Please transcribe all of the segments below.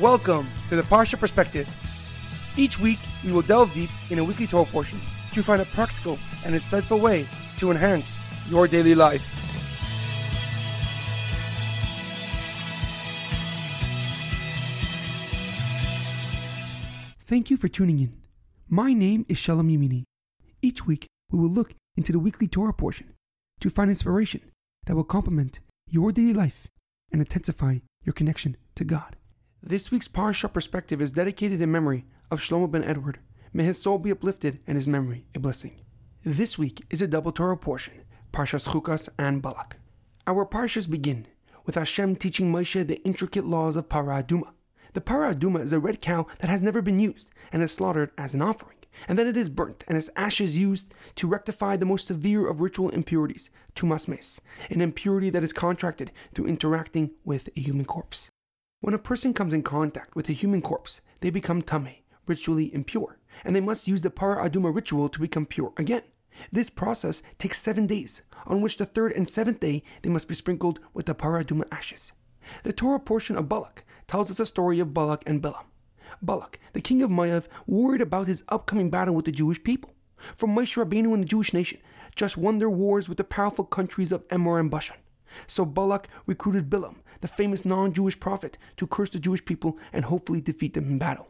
Welcome to the Parsha Perspective. Each week, we will delve deep in a weekly Torah portion to find a practical and insightful way to enhance your daily life. Thank you for tuning in. My name is Shalom Yamini. Each week, we will look into the weekly Torah portion to find inspiration that will complement your daily life and intensify your connection to God. This week's Parsha perspective is dedicated in memory of Shlomo ben Edward. May his soul be uplifted and his memory a blessing. This week is a double Torah portion, Parshas Chukas and Balak. Our Parshas begin with Hashem teaching Moshe the intricate laws of Para Aduma. The Para Aduma is a red cow that has never been used and is slaughtered as an offering, and then it is burnt and its ashes used to rectify the most severe of ritual impurities, tumas mes, an impurity that is contracted through interacting with a human corpse. When a person comes in contact with a human corpse, they become tamei, ritually impure, and they must use the para aduma ritual to become pure again. This process takes seven days, on which the third and seventh day they must be sprinkled with the para aduma ashes. The Torah portion of Balak tells us the story of Balak and Bilam. Balak, the king of Moab, worried about his upcoming battle with the Jewish people. For Moshe Rabbeinu and the Jewish nation just won their wars with the powerful countries of Emor and Bashan. So Balak recruited Bilam, the famous non Jewish prophet, to curse the Jewish people and hopefully defeat them in battle.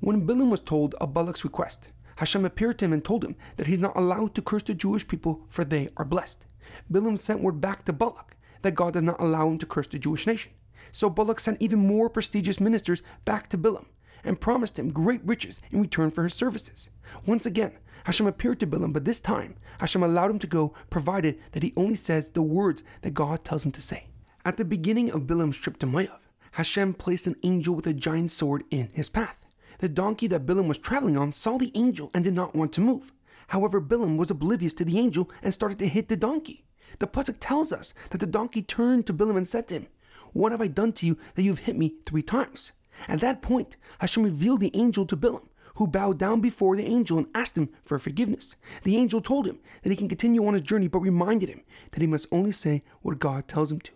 When Bilam was told of Balak's request, Hashem appeared to him and told him that he's not allowed to curse the Jewish people, for they are blessed. Bilam sent word back to Balak that God does not allow him to curse the Jewish nation. So Balak sent even more prestigious ministers back to Bilam and promised him great riches in return for his services. Once again, Hashem appeared to Bilam, but this time Hashem allowed him to go, provided that he only says the words that God tells him to say. At the beginning of Bilam's trip to Moab, Hashem placed an angel with a giant sword in his path. The donkey that Bilam was traveling on saw the angel and did not want to move. However, Bilam was oblivious to the angel and started to hit the donkey. The pasuk tells us that the donkey turned to Bilam and said to him, "What have I done to you that you have hit me three times?" At that point, Hashem revealed the angel to Bilam, who bowed down before the angel and asked him for forgiveness. The angel told him that he can continue on his journey, but reminded him that he must only say what God tells him to.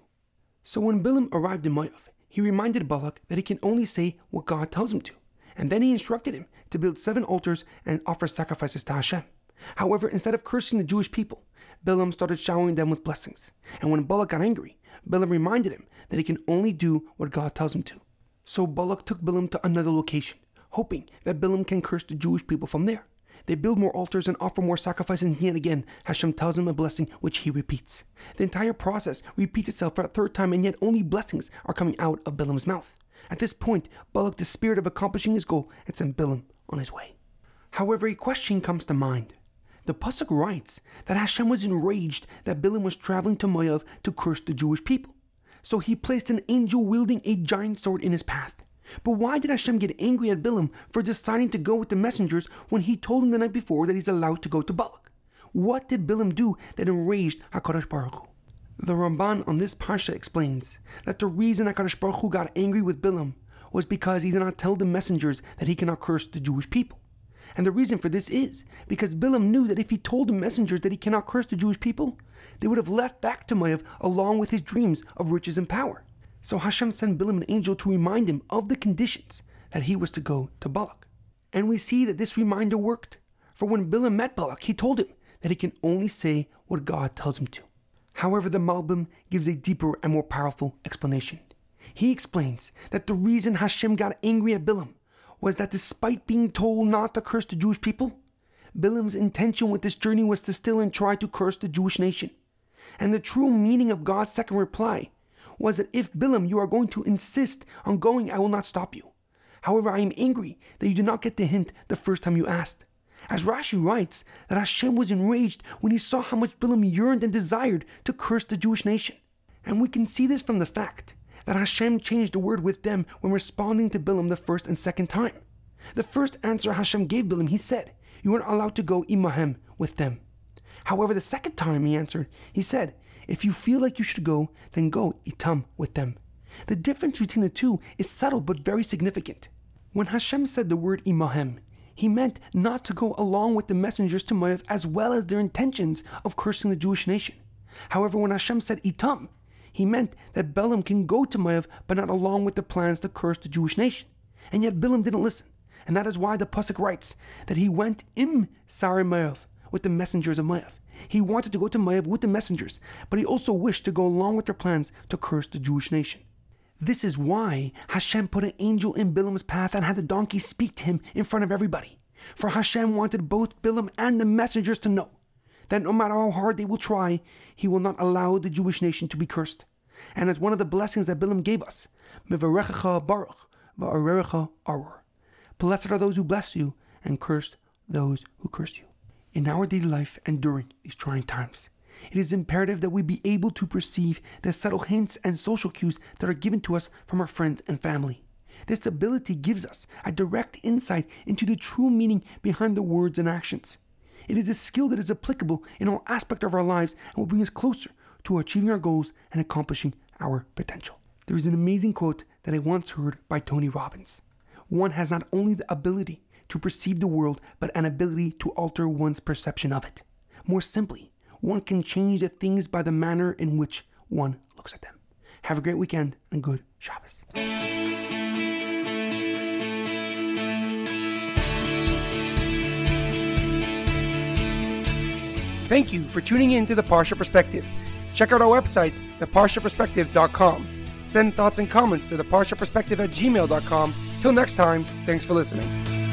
So when Bilam arrived in Moab, he reminded Balak that he can only say what God tells him to, and then he instructed him to build seven altars and offer sacrifices to Hashem. However, instead of cursing the Jewish people, Bilam started showering them with blessings. And when Balak got angry, Bilam reminded him that he can only do what God tells him to. So Balak took Bilam to another location, hoping that Bilam can curse the Jewish people from there. They build more altars and offer more sacrifices, and yet again, Hashem tells him a blessing which he repeats. The entire process repeats itself for a third time, and yet only blessings are coming out of Bilam's mouth. At this point, Balak despaired of accomplishing his goal and sent Bilam on his way. However, a question comes to mind. The Pasuk writes that Hashem was enraged that Bilam was traveling to Moab to curse the Jewish people. So he placed an angel wielding a giant sword in his path. But why did Hashem get angry at Bilam for deciding to go with the messengers when he told him the night before that he's allowed to go to Balak? What did Bilam do that enraged HaKadosh Baruch Hu? The Ramban on this Parsha explains that the reason HaKadosh Baruch Hu got angry with Bilam was because he did not tell the messengers that he cannot curse the Jewish people. And the reason for this is because Bilam knew that if he told the messengers that he cannot curse the Jewish people, they would have left back to Moab along with his dreams of riches and power. So Hashem sent Bilam an angel to remind him of the conditions that he was to go to Balak. And we see that this reminder worked. For when Bilam met Balak, he told him that he can only say what God tells him to. However, the Malbim gives a deeper and more powerful explanation. He explains that the reason Hashem got angry at Bilam was that despite being told not to curse the Jewish people, Bilam's intention with this journey was to still and try to curse the Jewish nation. And the true meaning of God's second reply was that if Bilam, you are going to insist on going, I will not stop you. However, I am angry that you did not get the hint the first time you asked. As Rashi writes, that Hashem was enraged when he saw how much Bilam yearned and desired to curse the Jewish nation. And we can see this from the fact that Hashem changed the word with them when responding to Bilam the first and second time. The first answer Hashem gave Bilam, he said, You are not allowed to go imahem with them. However, the second time he answered, he said, If you feel like you should go, then go itam with them. The difference between the two is subtle but very significant. When Hashem said the word imahem, he meant not to go along with the messengers to Moab as well as their intentions of cursing the Jewish nation. However, when Hashem said itam, he meant that Balaam can go to Moab, but not along with the plans to curse the Jewish nation. And yet Balaam didn't listen. And that is why the Pasuk writes that he went im Sari Moab with the messengers of Moab. He wanted to go to Moab with the messengers, but he also wished to go along with their plans to curse the Jewish nation. This is why Hashem put an angel in Bilam's path and had the donkey speak to him in front of everybody. For Hashem wanted both Bilam and the messengers to know that no matter how hard they will try, he will not allow the Jewish nation to be cursed. And as one of the blessings that Bilam gave us, Mevarechecha Baruch, Va'arerecha Arur. Blessed are those who bless you, and cursed those who curse you. In our daily life and during these trying times, it is imperative that we be able to perceive the subtle hints and social cues that are given to us from our friends and family. This ability gives us a direct insight into the true meaning behind the words and actions. It is a skill that is applicable in all aspects of our lives and will bring us closer to achieving our goals and accomplishing our potential. There is an amazing quote that I once heard by Tony Robbins. One has not only the ability to perceive the world, but an ability to alter one's perception of it. More simply, one can change the things by the manner in which one looks at them. Have a great weekend and good Shabbos. Thank you for tuning in to the Parsha Perspective. Check out our website, theparshaperspective.com. Send thoughts and comments to theparshaperspective at gmail.com. Till next time, thanks for listening.